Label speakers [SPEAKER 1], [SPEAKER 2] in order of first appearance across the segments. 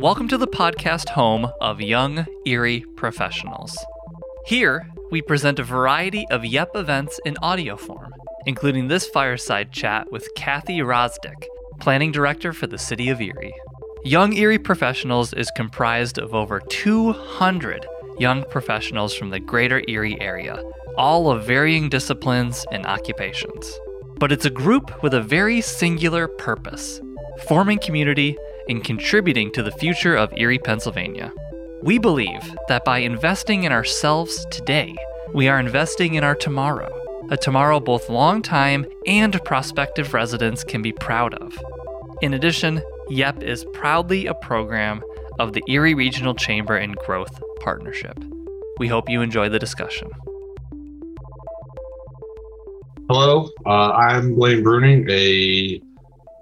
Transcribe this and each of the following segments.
[SPEAKER 1] Welcome to the podcast home of Young Erie Professionals. Here, we present a variety of YEP events in audio form, including this fireside chat with Kathy Wyrosdick, Planning Director for the City of Erie. Young Erie Professionals is comprised of over 200 young professionals from the greater Erie area, all of varying disciplines and occupations. But it's a group with a very singular purpose forming community and contributing to the future of Erie, Pennsylvania. We believe that by investing in ourselves today, we are investing in our tomorrow, a tomorrow both long-time and prospective residents can be proud of. In addition, YEP is proudly a program of the Erie Regional Chamber and Growth Partnership. We hope you enjoy the discussion.
[SPEAKER 2] Hello, uh, I'm Blaine Bruning, a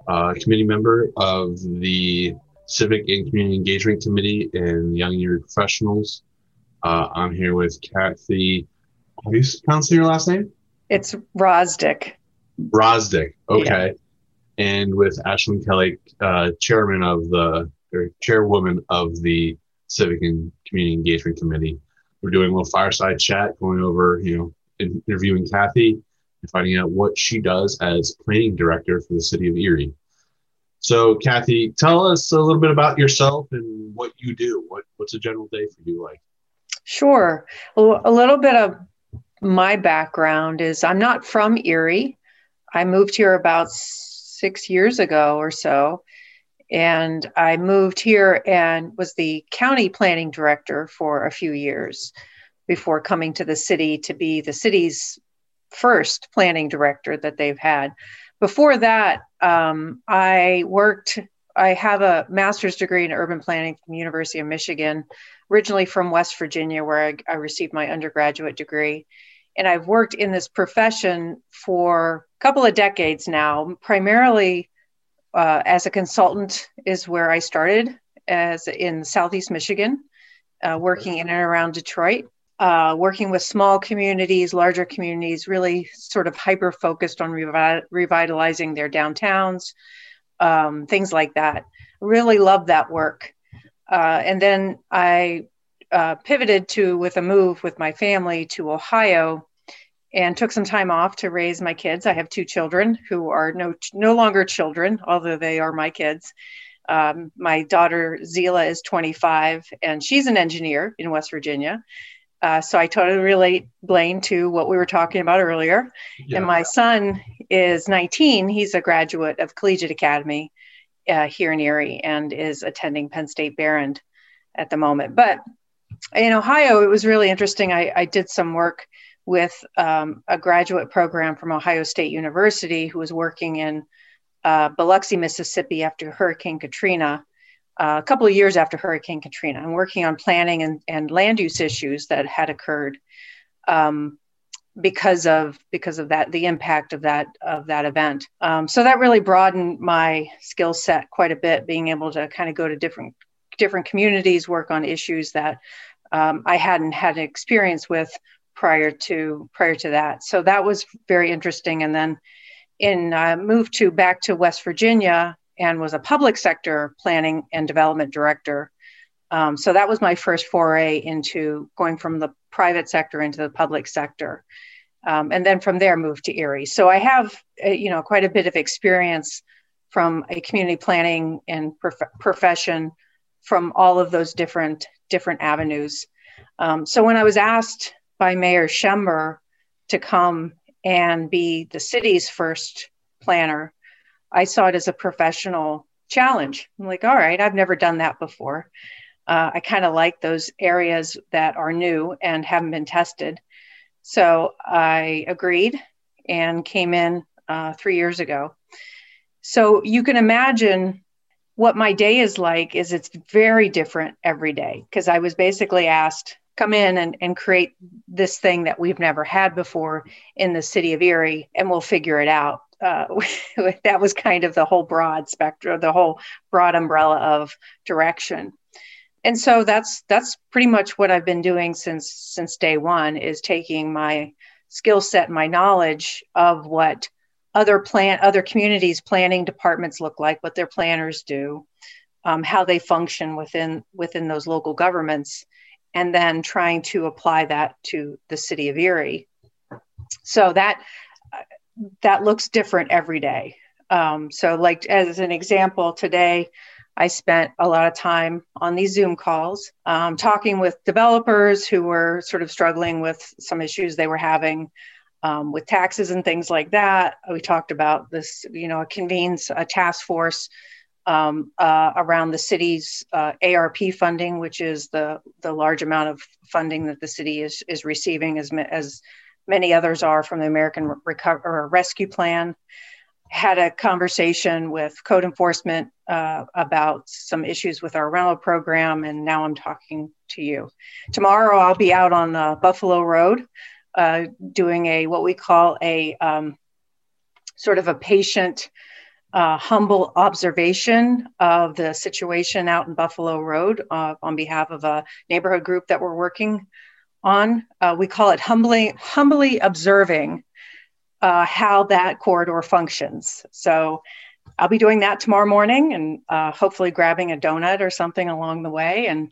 [SPEAKER 2] uh, committee member of the Civic and Community Engagement Committee in Young Erie Professionals. Uh, I'm here with Kathy. How do you pronounce your last name?
[SPEAKER 3] It's Wyrosdick.
[SPEAKER 2] Wyrosdick. Okay. Yeah. And with Ashlyn Kelly, uh, chairman of the or chairwoman of the Civic and Community Engagement Committee. We're doing a little fireside chat, going over, you know, interviewing Kathy and finding out what she does as planning director for the city of Erie. So, Kathy, tell us a little bit about yourself and what you do. What, what's a general day for you like?
[SPEAKER 3] Sure. A little bit of my background is I'm not from Erie. I moved here about six years ago or so. And I moved here and was the county planning director for a few years before coming to the city to be the city's first planning director that they've had. Before that, um, I worked, I have a master's degree in urban planning from University of Michigan, originally from West Virginia, where I, I received my undergraduate degree. And I've worked in this profession for a couple of decades now, primarily uh, as a consultant is where I started as in Southeast Michigan, uh, working in and around Detroit uh, working with small communities, larger communities, really sort of hyper focused on revi- revitalizing their downtowns, um, things like that. Really love that work. Uh, and then I uh, pivoted to with a move with my family to Ohio and took some time off to raise my kids. I have two children who are no no longer children, although they are my kids. Um, my daughter Zila is 25, and she's an engineer in West Virginia. Uh, so I totally relate Blaine to what we were talking about earlier. Yeah. And my son is 19. He's a graduate of Collegiate Academy uh, here in Erie and is attending Penn State Behrend at the moment. But in Ohio, it was really interesting. I, I did some work with um, a graduate program from Ohio State University who was working in uh, Biloxi, Mississippi after Hurricane Katrina a couple of years after Hurricane Katrina. I'm working on planning and, and land use issues that had occurred um, because of because of that the impact of that of that event. Um, so that really broadened my skill set quite a bit, being able to kind of go to different different communities, work on issues that um, I hadn't had experience with prior to prior to that. So that was very interesting. And then in uh, moved to back to West Virginia and was a public sector planning and development director. Um, so that was my first foray into going from the private sector into the public sector. Um, and then from there moved to Erie. So I have, uh, you know, quite a bit of experience from a community planning and prof- profession from all of those different different avenues. Um, so when I was asked by Mayor Schember to come and be the city's first planner, I saw it as a professional challenge. I'm like, all right, I've never done that before. Uh, I kind of like those areas that are new and haven't been tested. So I agreed and came in uh, three years ago. So you can imagine what my day is like is it's very different every day because I was basically asked come in and, and create this thing that we've never had before in the city of Erie and we'll figure it out uh, that was kind of the whole broad spectrum, the whole broad umbrella of direction. And so that's that's pretty much what I've been doing since since day one is taking my skill set, my knowledge of what other plan other communities planning departments look like, what their planners do, um, how they function within within those local governments, and then trying to apply that to the city of Erie. So that that looks different every day. Um, so, like as an example, today I spent a lot of time on these Zoom calls um, talking with developers who were sort of struggling with some issues they were having um, with taxes and things like that. We talked about this, you know, convenes a task force um, uh, around the city's uh, ARP funding, which is the the large amount of funding that the city is is receiving, as as many others are from the American Recover Rescue Plan. Had a conversation with code enforcement uh, about some issues with our rental program, and now I'm talking to you. Tomorrow I'll be out on uh, Buffalo Road uh, doing a what we call a um, sort of a patient, uh, humble observation of the situation out in Buffalo Road uh, on behalf of a neighborhood group that we're working on. Uh, we call it humbly, humbly observing uh, how that corridor functions. So I'll be doing that tomorrow morning and uh, hopefully grabbing a donut or something along the way. And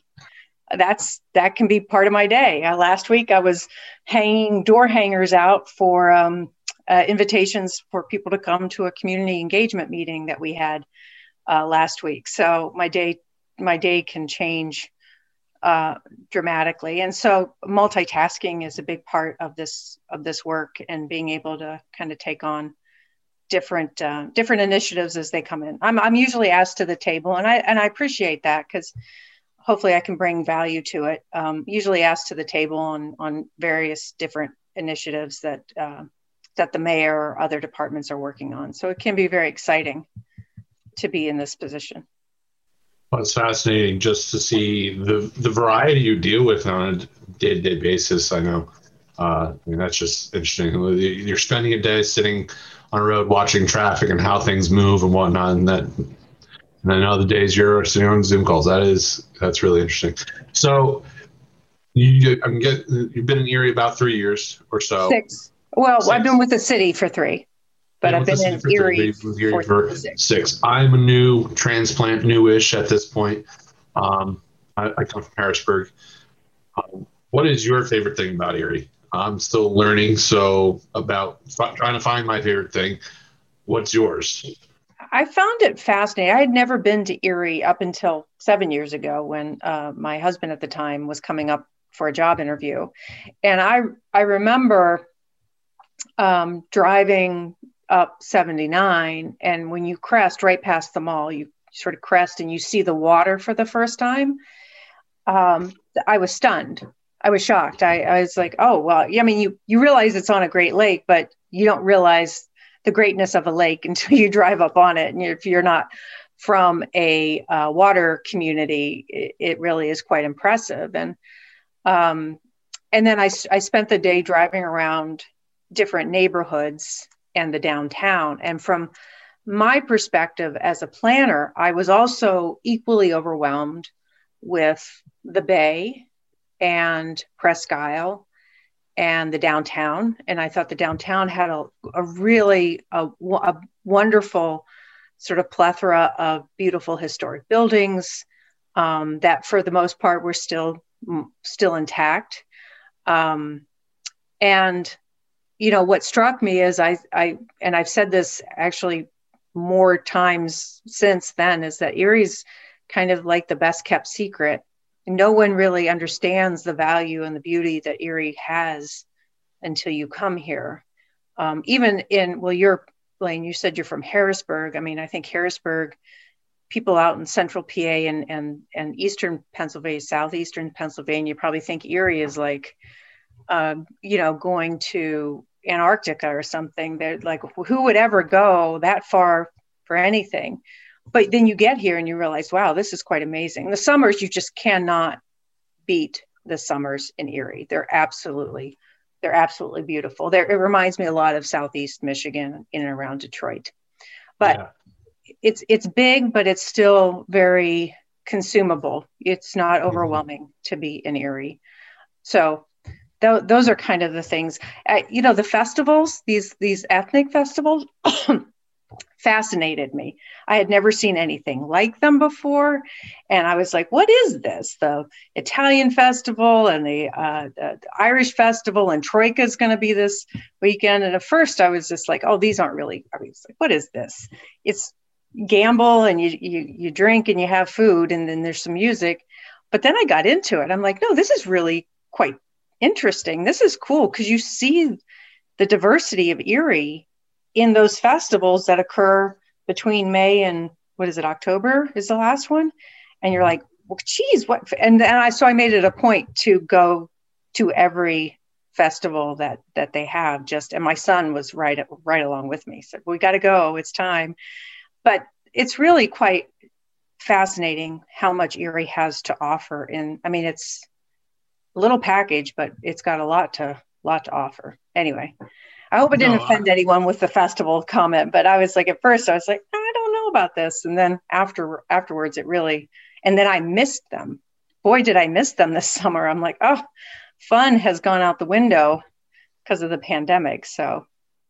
[SPEAKER 3] that's that can be part of my day. Uh, last week I was hanging door hangers out for um, uh, invitations for people to come to a community engagement meeting that we had uh, last week. So my day my day can change uh, dramatically, and so multitasking is a big part of this of this work and being able to kind of take on different uh, different initiatives as they come in. I'm I'm usually asked to the table, and I and I appreciate that because hopefully I can bring value to it. Um, usually asked to the table on on various different initiatives that uh, that the mayor or other departments are working on. So it can be very exciting to be in this position.
[SPEAKER 2] Well, it's fascinating just to see the the variety you deal with on a day to day basis. I know. Uh, I mean, that's just interesting. You're spending a day sitting on a road watching traffic and how things move and whatnot, and that and I know the days you're sitting on Zoom calls. That is that's really interesting. So you I'm get you've been in Erie about three years or so.
[SPEAKER 3] Six. Well, i I've been with the city for three, but I've been in Erie,
[SPEAKER 2] Erie for, six. six. I'm a new transplant, newish at this point. Um, I, I, come from Harrisburg. Um, what is your favorite thing about Erie? I'm still learning, so about f- trying to find my favorite thing. What's yours?
[SPEAKER 3] I found it fascinating. I had never been to Erie up until seven years ago when uh, my husband at the time was coming up for a job interview, and I I remember um, driving up 79, and when you crest right past the mall, you sort of crest and you see the water for the first time. Um, I was stunned. I was shocked. I, I was like, oh well, I mean, you you realize it's on a Great Lake, but you don't realize the greatness of a lake until you drive up on it. And if you're not from a uh, water community, it, it, really is quite impressive. And um, and then I, I spent the day driving around different neighborhoods and the downtown. And from my perspective as a planner, I was also equally overwhelmed with the Bay and Presque Isle and the downtown. And I thought the downtown had a, a really a, a wonderful sort of plethora of beautiful historic buildings um, that, for the most part, were still still intact. Um, and you know what struck me is I I and I've said this actually more times since then is that Erie's kind of like the best kept secret no one really understands the value and the beauty that Erie has until you come here. Um, even in, well, you're, Blaine, you said you're from Harrisburg. I mean, I think Harrisburg, people out in central PA and, and, and eastern Pennsylvania, southeastern Pennsylvania probably think Erie is like, uh, you know, going to Antarctica or something. They're like, who would ever go that far for anything? but then you get here and you realize, wow, this is quite amazing. The summers, you just cannot beat the summers in Erie. They're absolutely, they're absolutely beautiful. They're, it reminds me a lot of Southeast Michigan in and around Detroit, but yeah. it's it's big, but it's still very consumable. It's not mm-hmm. overwhelming mm-hmm. to be in Erie. So th- those are kind of the things. Uh, you know, the festivals, these these ethnic festivals. fascinated me. I had never seen anything like them before. And I was like, what is this? The Italian festival and the, uh, the Irish festival and Troika is going to be this weekend. And at first I was just like, oh, these aren't really, I was like, what is this? It's gamble and you, you, you drink and you have food and then there's some music. But then I got into it. I'm like, no, this is really quite interesting. This is cool because you see the diversity of Erie in those festivals that occur between May and what is it, October is the last one. And you're mm-hmm. like, well, geez, what? And then I, so I made it a point to go to every festival that that they have just and my son was right right along with me said we got to go it's time but it's really quite fascinating how much erie has to offer and i mean it's little package but it's got a lot to lot to offer anyway I hope it didn't no, offend I, anyone with the festival comment, but I was like, at first, I was like, I don't know about this, and then after afterwards, it really, and then I missed them. Boy, did I miss them this summer! I'm like, oh, fun has gone out the window because of the pandemic. So,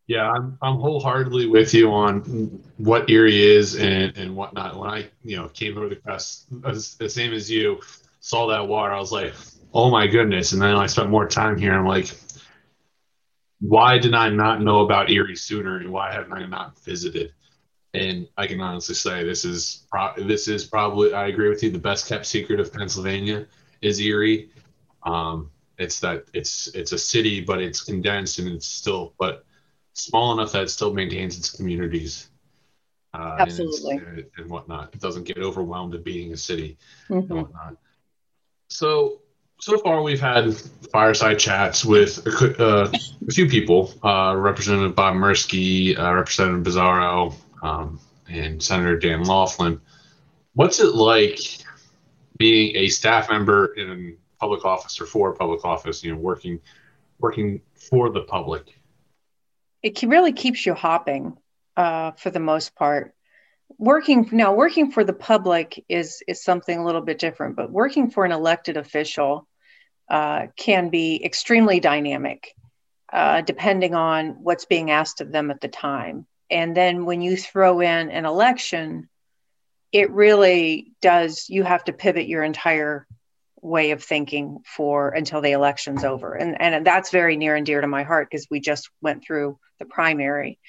[SPEAKER 2] yeah, I'm I'm wholeheartedly with you on what Erie is and and whatnot. When I you know came over the crest, the same as you, saw that water, I was like, oh my goodness, and then I spent more time here. I'm like why did I not know about Erie sooner, and why haven't I not visited? And I can honestly say this is pro- this is probably I agree with you. The best kept secret of Pennsylvania is Erie. Um, it's that it's it's a city, but it's condensed and it's still but small enough that it still maintains its communities.
[SPEAKER 3] Uh, Absolutely.
[SPEAKER 2] And, and, whatnot. It doesn't get overwhelmed at being a city mm-hmm. and whatnot. So so far we've had fireside chats with uh, a few people uh, representative bob Merski, uh, representative bizzarro um, and senator dan laughlin. What's it like being a staff member in public office or for public office you know working working for the public?
[SPEAKER 3] It really keeps you hopping uh, for the most part working now working for the public is is something a little bit different but working for an elected official uh, can be extremely dynamic uh, depending on what's being asked of them at the time. And then when you throw in an election it really does you have to pivot your entire way of thinking for until the election's over. And and that's very near and dear to my heart because we just went through the primary.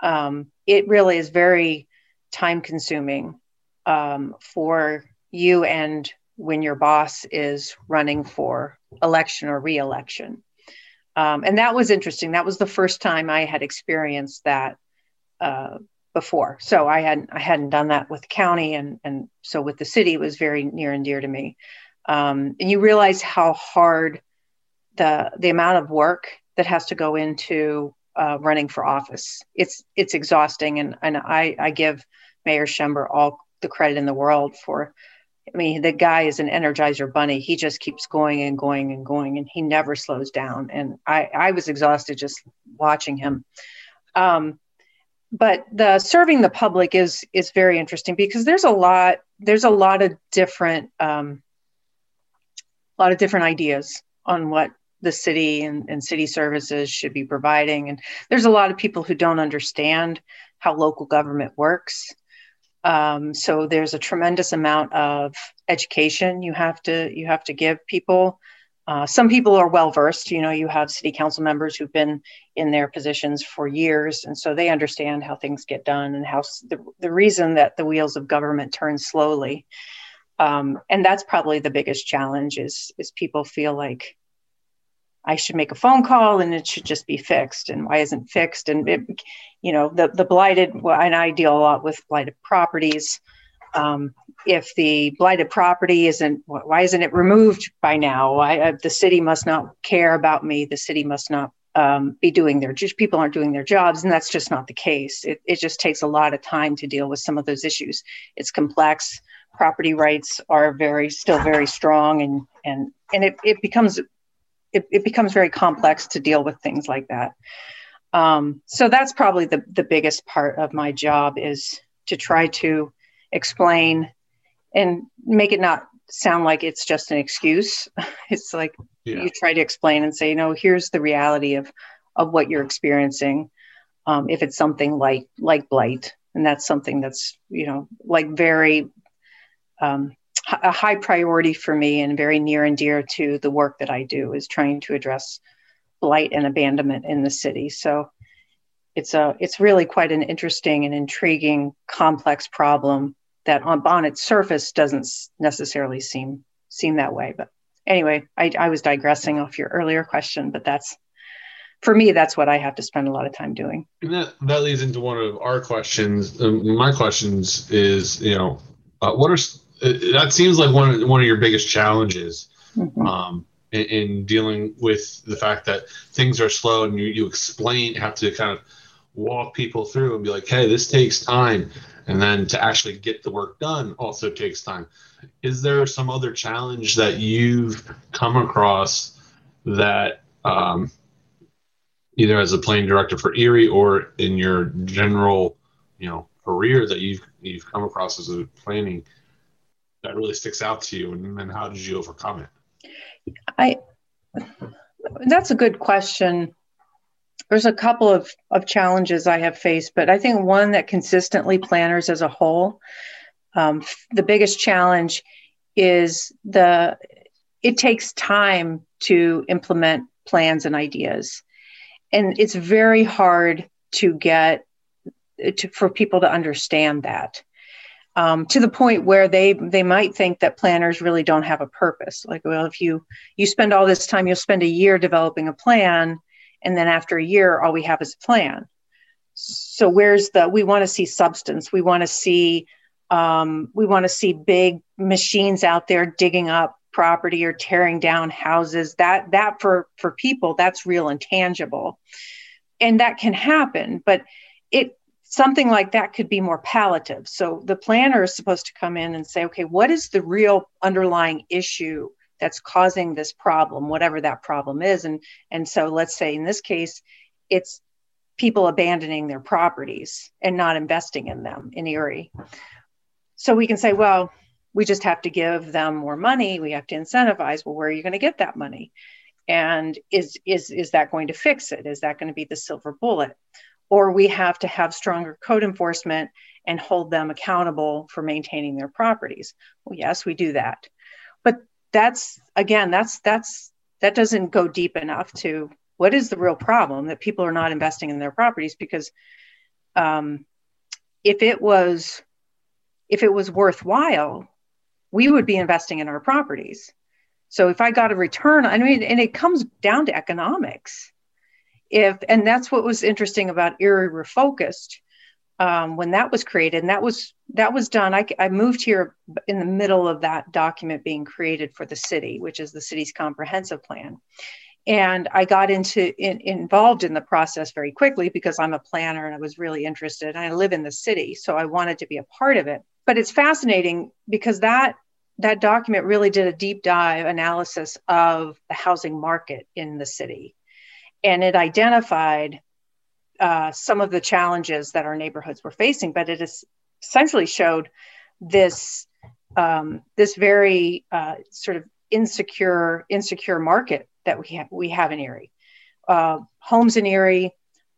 [SPEAKER 3] Um, it really is very time consuming um, for you and when your boss is running for election or reelection. Um, and that was interesting. That was the first time I had experienced that uh, before. So I hadn't I hadn't done that with county, and and so with the city it was very near and dear to me. Um, and you realize how hard the the amount of work that has to go into uh, running for office. It's it's exhausting, and and I I give Mayor Schember all the credit in the world for. I mean, the guy is an energizer bunny. He just keeps going and going and going, and he never slows down. And I I was exhausted just watching him. Um, but the serving the public is is very interesting because there's a lot there's a lot of different um, a lot of different ideas on what the city and, and city services should be providing. And there's a lot of people who don't understand how local government works. Um, so there's a tremendous amount of education you have to you have to give people. Uh, some people are well versed. You know, you have city council members who've been in their positions for years, and so they understand how things get done and how the, the reason that the wheels of government turn slowly. Um, and that's probably the biggest challenge is is people feel like I should make a phone call and it should just be fixed. And why isn't fixed? And it, you know, the the blighted. And I deal a lot with blighted properties. Um, if the blighted property isn't, why isn't it removed by now? Why uh, the city must not care about me? The city must not um, be doing their just people aren't doing their jobs, and that's just not the case. It it just takes a lot of time to deal with some of those issues. It's complex. Property rights are very still very strong, and and and it, it becomes it, it becomes very complex to deal with things like that. Um, so that's probably the, the biggest part of my job is to try to explain and make it not sound like it's just an excuse. It's like yeah. you try to explain and say, you know, here's the reality of of what you're experiencing. Um, if it's something like like blight, and that's something that's you know like very um, a high priority for me and very near and dear to the work that I do is trying to address blight and abandonment in the city. So it's a it's really quite an interesting and intriguing complex problem that on, on its surface doesn't necessarily seem seem that way. But anyway, I, I was digressing off your earlier question, but that's for me, that's what I have to spend a lot of time doing.
[SPEAKER 2] And that, that leads into one of our questions. Um, my questions is, you know, uh, what are that seems like one of, one of your biggest challenges mm-hmm. um, in, in, dealing with the fact that things are slow and you, you explain have to kind of walk people through and be like hey this takes time and then to actually get the work done also takes time is there some other challenge that you've come across that um, either as a planning director for erie or in your general you know career that you've you've come across as a planning that really sticks out to you and then how did you overcome it?
[SPEAKER 3] I that's a good question. There's a couple of, of challenges i have faced but i think one that consistently planners as a whole um, the biggest challenge is the it takes time to implement plans and ideas. And it's very hard to get to, for people to understand that um, to the point where they they might think that planners really don't have a purpose. Like well if you you spend all this time you'll spend a year developing a plan and then after a year all we have is a plan. So where's the we want to see substance. We want to see um, we want to see big machines out there digging up property or tearing down houses. That that for for people that's real and tangible. And that can happen but it something like that could be more palliative. So the planner is supposed to come in and say, okay, what is the real underlying issue that's causing this problem, whatever that problem is? And, and so let's say in this case, it's people abandoning their properties and not investing in them in Erie. So we can say, well, we just have to give them more money. We have to incentivize. Well, where are you going to get that money? And is is is that going to fix it? Is that going to be the silver bullet? Or we have to have stronger code enforcement and hold them accountable for maintaining their properties. Well, yes, we do that. But that's again, that's that's that doesn't go deep enough to what is the real problem that people are not investing in their properties because um, if it was if it was worthwhile, we would be investing in our properties. So if I got a return, I mean, and it comes down to economics if and that's what was interesting about Erie Refocused um, when that was created, and that was that was done. I, I moved here in the middle of that document being created for the city, which is the city's comprehensive plan. And I got into in, involved in the process very quickly because I'm a planner and I was really interested. And I live in the city, so I wanted to be a part of it. But it's fascinating because that that document really did a deep dive analysis of the housing market in the city and it identified uh, some of the challenges that our neighborhoods were facing, but it essentially showed this um, this very uh, sort of insecure insecure market that we have we have in Erie. Uh, homes in Erie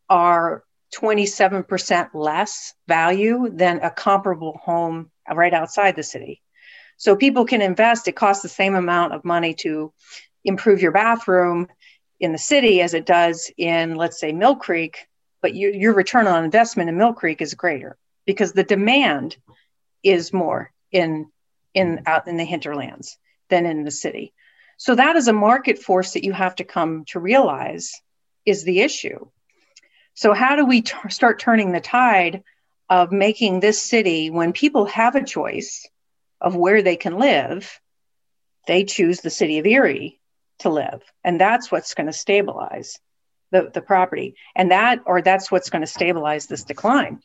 [SPEAKER 3] are 27% less value than a comparable home right outside the city. So people can invest. It costs the same amount of money to improve your bathroom in the city as it does in, let's say, Mill Creek, but you, your return on investment in Mill Creek is greater because the demand is more in in out in the hinterlands than in the city. So that is a market force that you have to come to realize is the issue. So how do we t- start turning the tide of making this city when people have a choice of where they can live, they choose the city of Erie to live. And that's what's going to stabilize the, the property. And that, or that's what's going to stabilize this decline.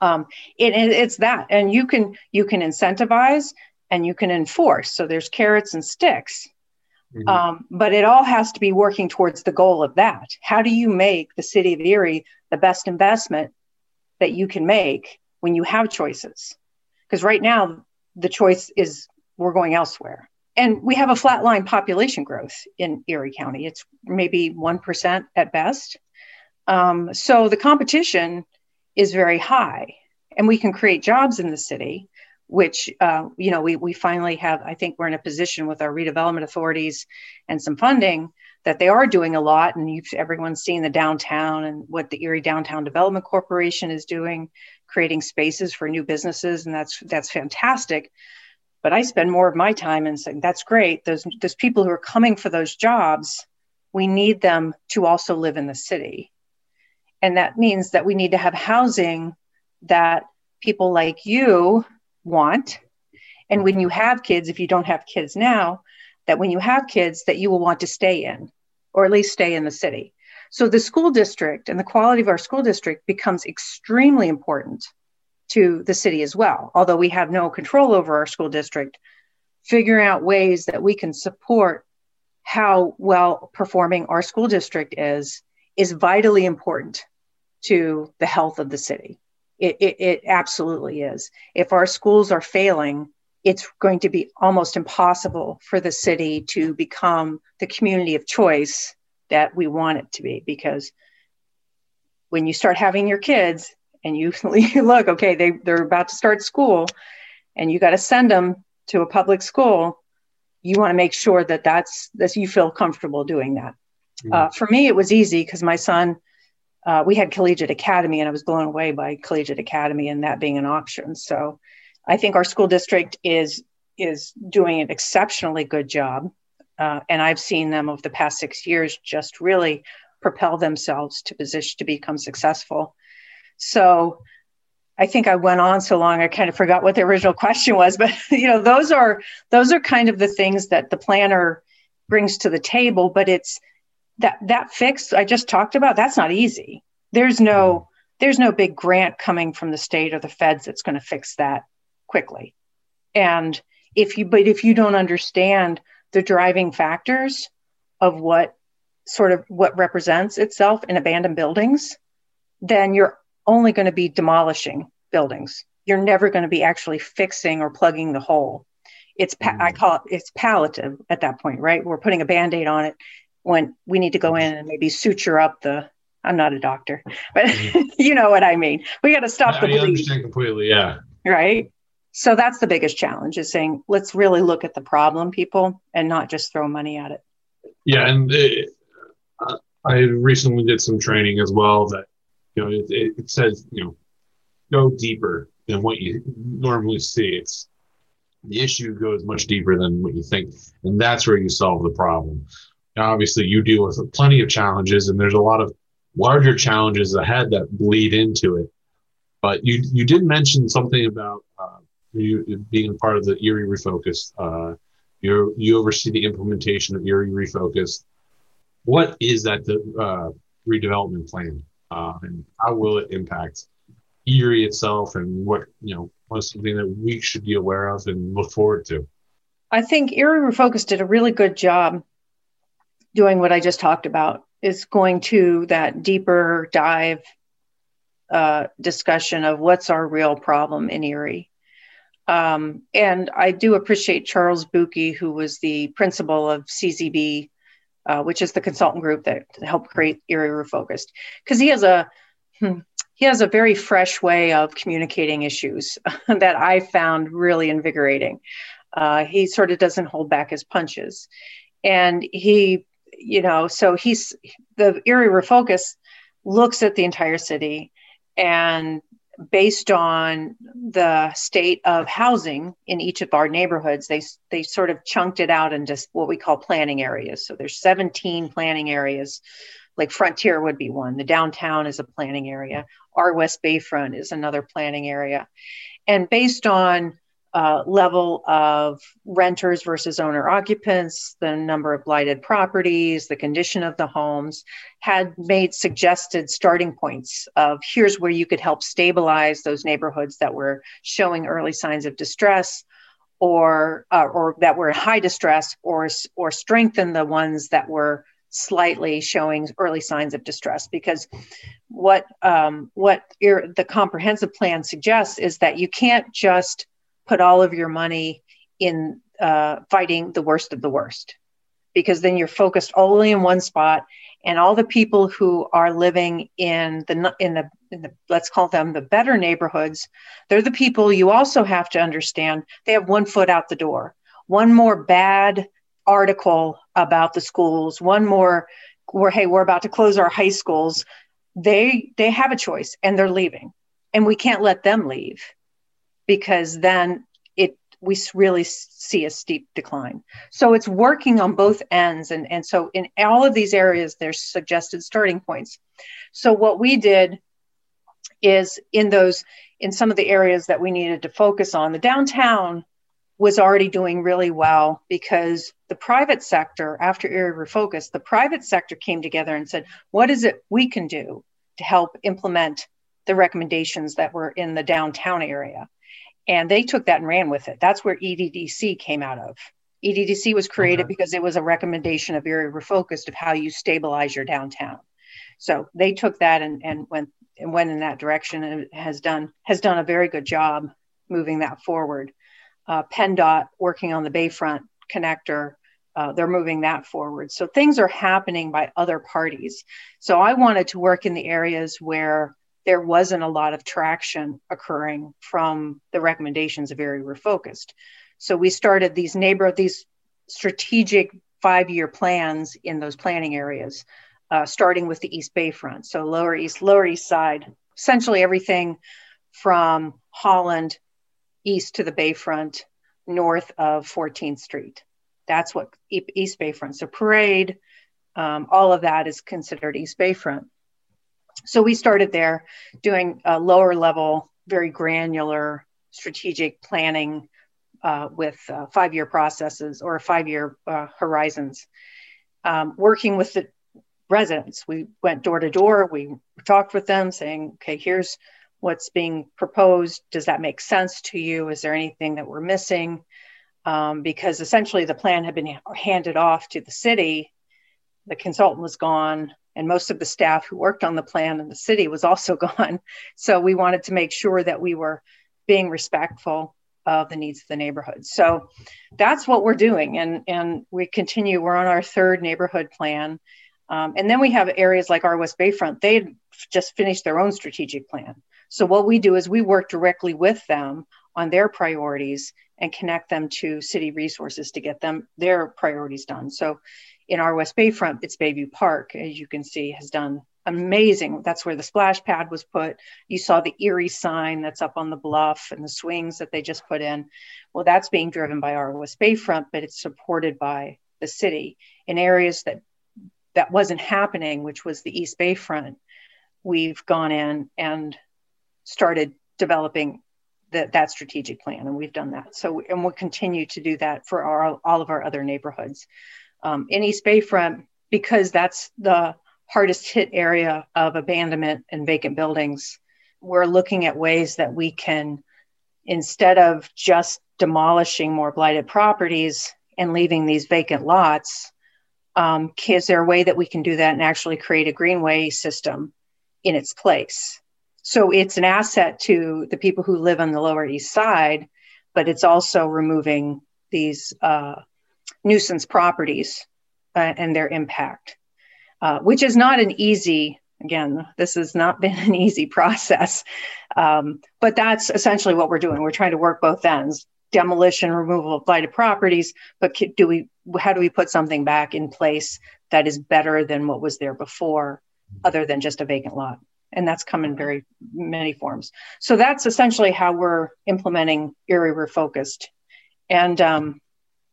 [SPEAKER 3] Um, it, it, it's that. And you can, you can incentivize and you can enforce. So there's carrots and sticks. Mm-hmm. Um, but it all has to be working towards the goal of that. How do you make the city of Erie the best investment that you can make when you have choices? Because right now, the choice is we're going elsewhere and we have a flatline population growth in Erie County. It's maybe 1% at best. Um, so the competition is very high. and we can create jobs in the city which uh, you know we, we finally have i think we're in a position with our redevelopment authorities and some funding that they are doing a lot and everyone's seen the downtown and what the erie downtown development corporation is doing creating spaces for new businesses and that's that's fantastic but i spend more of my time in saying that's great those those people who are coming for those jobs we need them to also live in the city and that means that we need to have housing that people like you want. And when you have kids, if you don't have kids now, that when you have kids, that you will want to stay in, or at least stay in the city. So the school district and the quality of our school district becomes extremely important to the city as well. Although we have no control over our school district, figuring out ways that we can support how well performing our school district is is vitally important to the health of the city. It, it, it absolutely is. If our schools are failing, it's going to be almost impossible for the city to become the community of choice that we want it to be because when you start having your kids and you look okay they, they're about to start school and you got to send them to a public school you want to make sure that that's that you feel comfortable doing that mm-hmm. uh, for me it was easy because my son uh, we had Collegiate Academy, and I was blown away by Collegiate Academy and that being an option. So I think our school district is is doing an exceptionally good job, uh, and I've seen them over the past six years just really propel themselves to position to become successful. So I think I went on so long I kind of forgot what the original question was, but you know those are those are kind of the things that the planner brings to the table, but it's that that fix I just talked about, that's not easy. There's no mm-hmm. there's no big grant coming from the state or the feds that's going to fix that quickly. And if you but if you don't understand the driving factors of what sort of what represents itself in abandoned buildings, then you're only going to be demolishing buildings. You're never going to be actually fixing or plugging the hole. It's pa- I mm-hmm. call it it's palliative at that point, right? We're putting a band-aid on it when we need to go in and maybe suture up the I'm not a doctor, but mm-hmm. you know what I mean. We got to stop
[SPEAKER 2] I,
[SPEAKER 3] the bleed.
[SPEAKER 2] I understand completely. Yeah.
[SPEAKER 3] Right. So that's the biggest challenge is saying, let's really look at the problem, people, and not just throw money at it.
[SPEAKER 2] Yeah. And it, uh, I recently did some training as well that, you know, it, it says, you know, go deeper than what you normally see. It's the issue goes much deeper than what you think. And that's where you solve the problem. Now, obviously, you deal with plenty of challenges, and there's a lot of larger challenges ahead that bleed into it. But you you did mention something about uh, you being part of the Erie Refocus. Uh, you you oversee the implementation of Erie Refocus. What is that uh, redevelopment plan, uh, and how will it impact Erie itself, and what you know what's something that we should be aware of and look forward to?
[SPEAKER 3] I think Erie Refocus did a really good job doing what I just talked about is going to that deeper dive uh, discussion of what's our real problem in Erie. Um, and I do appreciate Charles Buki, who was the principal of CZB, uh, which is the consultant group that helped create Erie Refocused, because he has a hmm, he has a very fresh way of communicating issues that I found really invigorating. Uh, he sort of doesn't hold back his punches, and he you know, so he's the Erie Refocus looks at the entire city and based on the state of housing in each of our neighborhoods they they sort of chunked it out into what we call planning areas. So there's 17 planning areas. Like frontier would be one. The downtown is a planning area. Our west bayfront is another planning area. And based on uh, level of renters versus owner occupants, the number of blighted properties, the condition of the homes, had made suggested starting points of here's where you could help stabilize those neighborhoods that were showing early signs of distress or uh, or that were in high distress or or strengthen the ones that were slightly showing early signs of distress. Because what um, what the comprehensive plan suggests is that you can't just put all of your money in uh, fighting the worst of the worst. Because then you're focused only in one spot and all the people who are living in the in the in the let's call them the better neighborhoods they're the people you also have to understand. They have one foot out the door. One more bad article about the schools one more where hey we're about to close our high schools. They they have a choice and they're leaving. And we can't let them leave because then it we really see a steep decline. So it's working on both ends and and so in all of these areas there's suggested starting points. So what we did is in those in some of the areas that we needed to focus on the downtown was already doing really well because the private sector after Erie refocused the private sector came together and said what is it we can do to help implement the recommendations that were in the downtown area and they took that and ran with it that's where eddc came out of eddc was created okay. because it was a recommendation of Erie refocused of how you stabilize your downtown so they took that and, and went and went in that direction and has done has done a very good job moving that forward. Uh, PennDOT working on the Bayfront connector, uh, they're moving that forward. So things are happening by other parties. So I wanted to work in the areas where there wasn't a lot of traction occurring from the recommendations of Erie Refocused. So we started these neighbor these strategic five-year plans in those planning areas uh, starting with the East Bayfront. So Lower East, Lower East Side, essentially everything from Holland east to the Bayfront, north of 14th Street. That's what East Bayfront. So Parade, um, all of that is considered East Bayfront. So we started there doing a lower level, very granular strategic planning uh, with uh, five year processes or five year uh, horizons. Um, working with the residents. We went door to door. We talked with them saying, okay, here's what's being proposed. Does that make sense to you? Is there anything that we're missing? Um, because essentially the plan had been handed off to the city. The consultant was gone, and most of the staff who worked on the plan in the city was also gone. So we wanted to make sure that we were being respectful of the needs of the neighborhood. So that's what we're doing. And, and we continue, we're on our third neighborhood plan. Um, and then we have areas like our West Bayfront, they just finished their own strategic plan. So what we do is we work directly with them on their priorities and connect them to city resources to get them their priorities done. So in our West Bayfront, it's Bayview Park, as you can see, has done amazing. That's where the splash pad was put. You saw the Erie sign that's up on the bluff and the swings that they just put in. Well, that's being driven by our West Bayfront, but it's supported by the city in areas that that wasn't happening, which was the East Bay front, we've gone in and started developing the, that strategic plan, and we've done that. So, and we'll continue to do that for our, all of our other neighborhoods. Um, in East Bayfront, because that's the hardest hit area of abandonment and vacant buildings, we're looking at ways that we can, instead of just demolishing more blighted properties and leaving these vacant lots, um, is there a way that we can do that and actually create a greenway system in its place? So it's an asset to the people who live on the Lower East Side, but it's also removing these uh, nuisance properties uh, and their impact, uh, which is not an easy. Again, this has not been an easy process, um, but that's essentially what we're doing. We're trying to work both ends: demolition, removal of blighted properties, but do we how do we put something back in place that is better than what was there before, other than just a vacant lot? And that's come in very many forms. So that's essentially how we're implementing Erie Refocused. And um,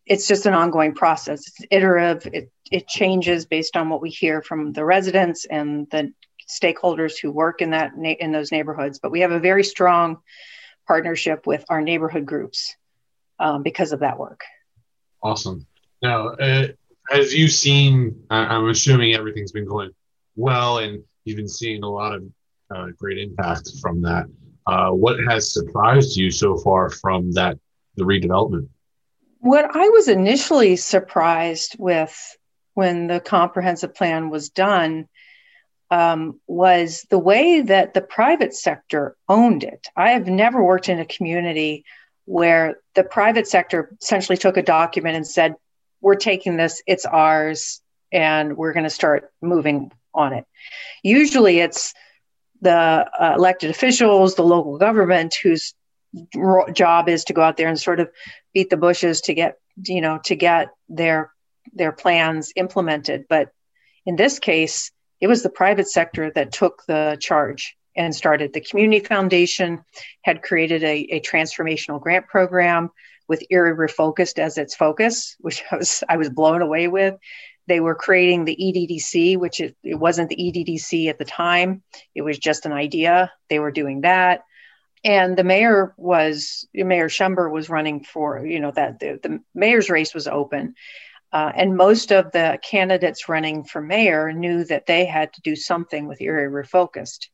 [SPEAKER 3] it's just an ongoing process. It's iterative. It, it changes based on what we hear from the residents and the stakeholders who work in that in those neighborhoods. But we have a very strong partnership with our neighborhood groups um, because of that work.
[SPEAKER 2] Awesome. Now, uh, as you've seen, I'm assuming everything's been going well, and you've been seeing a lot of uh, great impact from that. Uh, what has surprised you so far from that the redevelopment?
[SPEAKER 3] What I was initially surprised with when the comprehensive plan was done um, was the way that the private sector owned it. I have never worked in a community where the private sector essentially took a document and said, we're taking this, it's ours, and we're going to start moving on it. Usually it's the uh, elected officials, the local government whose job is to go out there and sort of beat the bushes to get you know to get their their plans implemented but in this case it was the private sector that took the charge and started the community foundation had created a, a transformational grant program with erie refocused as its focus which I was i was blown away with they were creating the EDDC, which it, it wasn't the EDDC at the time. It was just an idea. They were doing that. And the mayor was, Mayor Schember was running for, you know, that the, the mayor's race was open. Uh, and most of the candidates running for mayor knew that they had to do something with Erie Refocused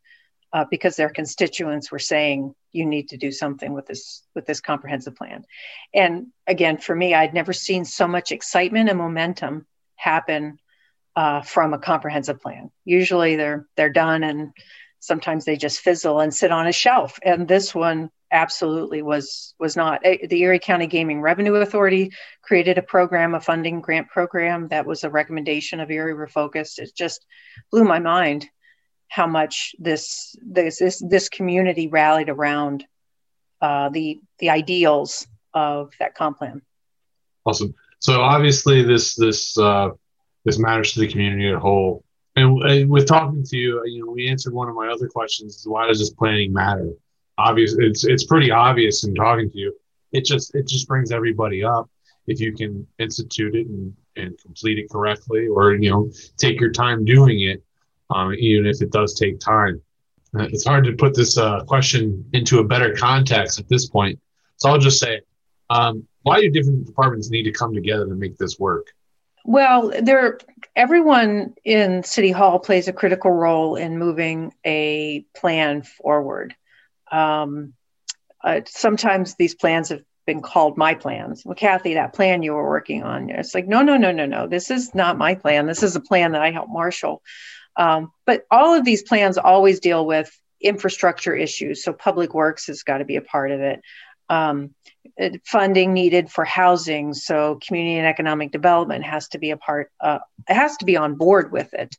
[SPEAKER 3] uh, because their constituents were saying you need to do something with this with this comprehensive plan. And again, for me, I'd never seen so much excitement and momentum happen uh, from a comprehensive plan. Usually they're they're done and sometimes they just fizzle and sit on a shelf. And this one absolutely was was not. The Erie County Gaming Revenue Authority created a program, a funding grant program that was a recommendation of Erie Refocused. It just blew my mind how much this this this, this community rallied around uh, the the ideals of that comp plan.
[SPEAKER 2] Awesome. So obviously, this this uh, this matters to the community at whole. And, and with talking to you, you know, we answered one of my other questions: why does this planning matter? Obviously, it's it's pretty obvious in talking to you. It just it just brings everybody up if you can institute it and, and complete it correctly, or you know, take your time doing it, um, even if it does take time. Uh, it's hard to put this uh, question into a better context at this point. So I'll just say, um, why do different departments need to come together to make this work?
[SPEAKER 3] Well, there everyone in City Hall plays a critical role in moving a plan forward. Um, uh, sometimes these plans have been called my plans. Well, Kathy, that plan you were working on, it's like, no, no, no, no, no. This is not my plan. This is a plan that I helped marshal. Um, but all of these plans always deal with infrastructure issues. So public works has got to be a part of it um, funding needed for housing. So community and economic development has to be a part, uh, it has to be on board with it.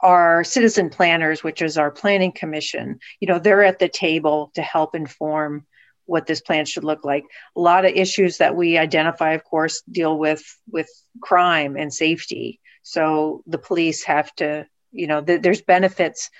[SPEAKER 3] Our citizen planners, which is our planning commission, you know, they're at the table to help inform what this plan should look like. A lot of issues that we identify, of course, deal with with crime and safety. So the police have to, you know, th- there's benefits.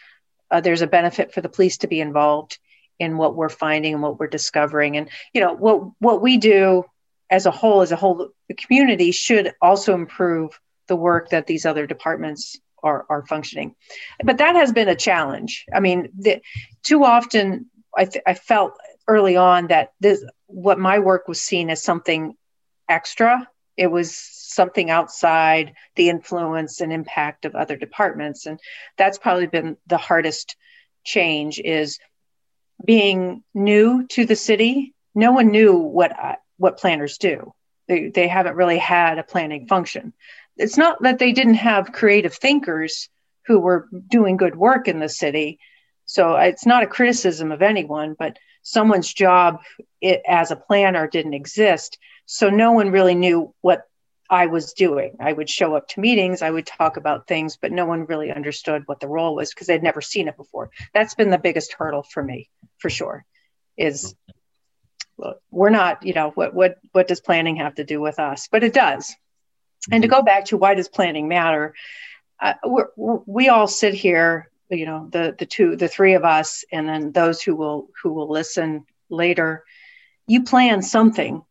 [SPEAKER 3] Uh, there's a benefit for the police to be involved in what we're finding and what we're discovering. And you know what what we do as a whole as a whole the community should also improve the work that these other departments are are functioning. But that has been a challenge. I mean the, too often I, th- I felt early on that this what my work was seen as something extra. It was something outside the influence and impact of other departments. And that's probably been the hardest change is being new to the city, no one knew what uh, what planners do. They they haven't really had a planning function. It's not that they didn't have creative thinkers who were doing good work in the city. So it's not a criticism of anyone, but someone's job it, as a planner didn't exist. So no one really knew what I was doing. I would show up to meetings, I would talk about things, but no one really understood what the role was because they'd never seen it before. That's been the biggest hurdle for me, for sure. Is we're not, you know, what what what does planning have to do with us? But it does. And to go back to why does planning matter? Uh, we're, we're, we all sit here, you know, the the two, the three of us, and then those who will who will listen later. You plan something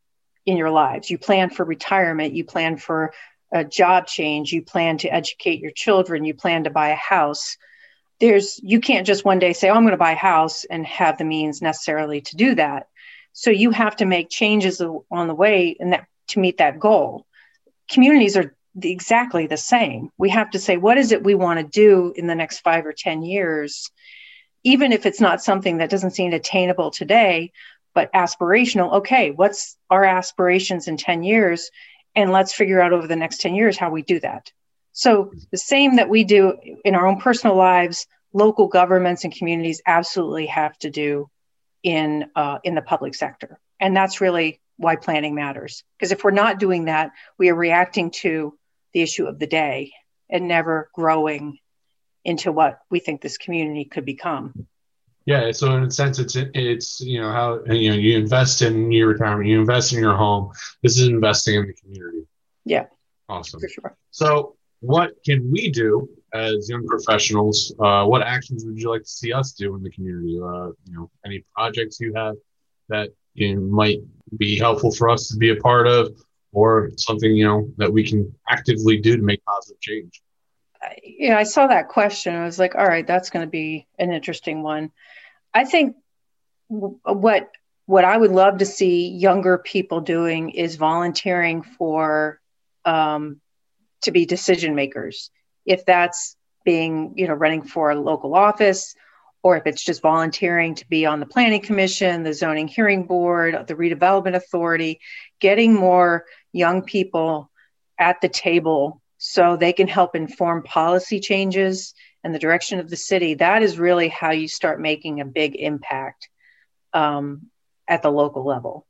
[SPEAKER 3] in your lives. You plan for retirement, you plan for a job change, you plan to educate your children, you plan to buy a house. There's you can't just one day say, "Oh, I'm going to buy a house" and have the means necessarily to do that. So you have to make changes on the way and that to meet that goal. Communities are exactly the same. We have to say, what is it we want to do in the next five or 10 years? Even if it's not something that doesn't seem attainable today, but aspirational. Okay, what's our aspirations in 10 years? And let's figure out over the next 10 years how we do that. So, the same that we do in our own personal lives, local governments and communities absolutely have to do in, uh, in the public sector. And that's really why planning matters. Because if we're not doing that, we are reacting to the issue of the day and never growing into what we think this community could become.
[SPEAKER 2] Yeah, so in a sense, it's it's you know how you know you invest in your retirement, you invest in your home. This is investing in the community.
[SPEAKER 3] Yeah,
[SPEAKER 2] awesome.
[SPEAKER 3] For sure.
[SPEAKER 2] So, what can we do as young professionals? Uh, what actions would you like to see us do in the community? Uh, you know, any projects you have that you know, might be helpful for us to be a part of, or something you know that we can actively do to make positive change.
[SPEAKER 3] Yeah, I saw that question. I was like, all right, that's going to be an interesting one. I think what what I would love to see younger people doing is volunteering for um, to be decision makers. If that's being, you know, running for a local office, or if it's just volunteering to be on the planning commission, the zoning hearing board, the redevelopment authority, getting more young people at the table so they can help inform policy changes and the direction of the city, that is really how you start making a big impact um, at the local level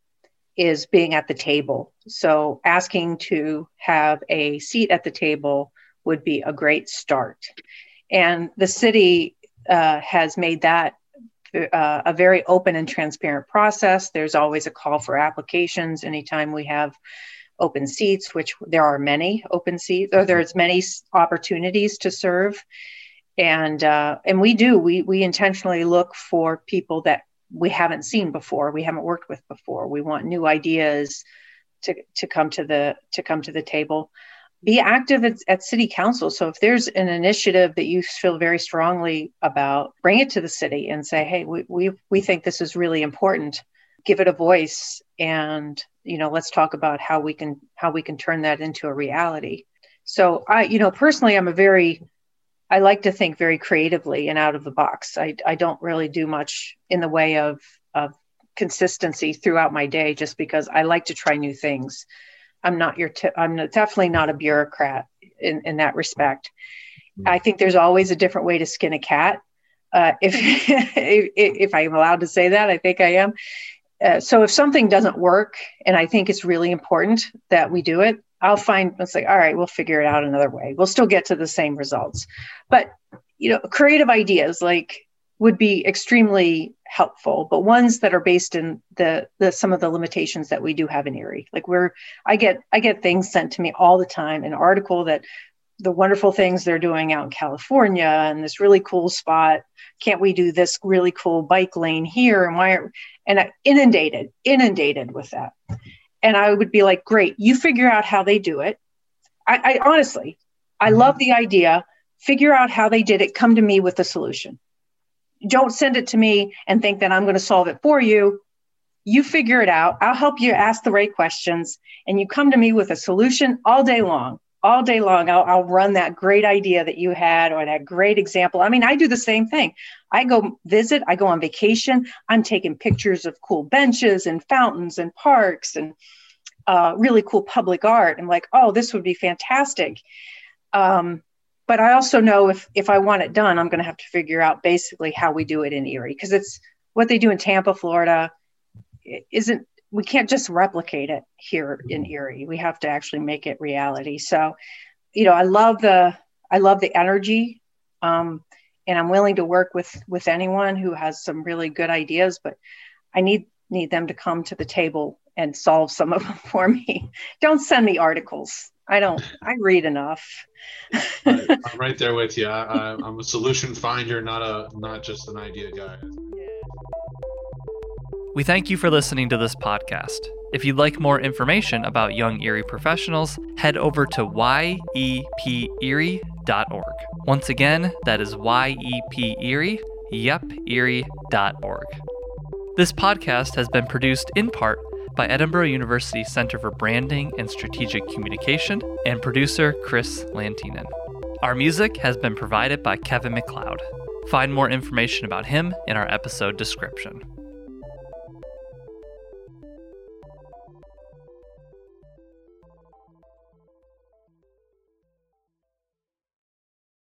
[SPEAKER 3] is being at the table. So asking to have a seat at the table would be a great start. And the city uh, has made that uh, a very open and transparent process. There's always a call for applications anytime we have open seats, which there are many open seats, or there's many opportunities to serve. And uh, and we do we we intentionally look for people that we haven't seen before we haven't worked with before. We want new ideas to to come to the to come to the table. Be active at, at city council. So if there's an initiative that you feel very strongly about bring it to the city and say hey we we, we think this is really important. Give it a voice and you know let's talk about how we can how we can turn that into a reality so i you know personally i'm a very I like to think very creatively and out of the box. I, I don't really do much in the way of, of consistency throughout my day just because I like to try new things. I'm not your, t- I'm definitely not a bureaucrat in, in that respect. Mm-hmm. I think there's always a different way to skin a cat. Uh, if, if, if I'm allowed to say that, I think I am. Uh, so if something doesn't work and I think it's really important that we do it, I'll find it's like, all right, we'll figure it out another way. We'll still get to the same results. But you know, creative ideas like would be extremely helpful, but ones that are based in the the some of the limitations that we do have in Erie. Like where I get I get things sent to me all the time, an article that the wonderful things they're doing out in California and this really cool spot. Can't we do this really cool bike lane here? And why are and I inundated, inundated with that and I would be like, great, you figure out how they do it. I, I honestly, I mm-hmm. love the idea. Figure out how they did it. Come to me with a solution. Don't send it to me and think that I'm going to solve it for you. You figure it out. I'll help you ask the right questions and you come to me with a solution all day long all day long I'll, I'll, run that great idea that you had or that great example i mean i do the same thing i go visit i go on vacation i'm taking pictures of cool benches and fountains and parks and uh, really cool public art i'm like oh this would be fantastic um, but i also know if if i want it done i'm going to have to figure out basically how we do it in erie because it's what they do in tampa florida isn't we can't just replicate it here in Erie. We have to actually make it reality. So, you know, I love the I love the energy, um, and I'm willing to work with with anyone who has some really good ideas. But I need need them to come to the table and solve some of them for me. Don't send me articles. I don't. I read enough.
[SPEAKER 2] I'm right there with you. I, I'm a solution finder, not a not just an idea guy.
[SPEAKER 1] We thank you for listening to this podcast. If you'd like more information about Young Erie professionals, head over to yeperie.org. Once again, that is yeperie, yep, erie.org. This podcast has been produced in part by Edinboro University Center for Branding and Strategic Communication and producer Chris Lantinen. Our music has been provided by Kevin MacLeod. Find more information about him in our episode description.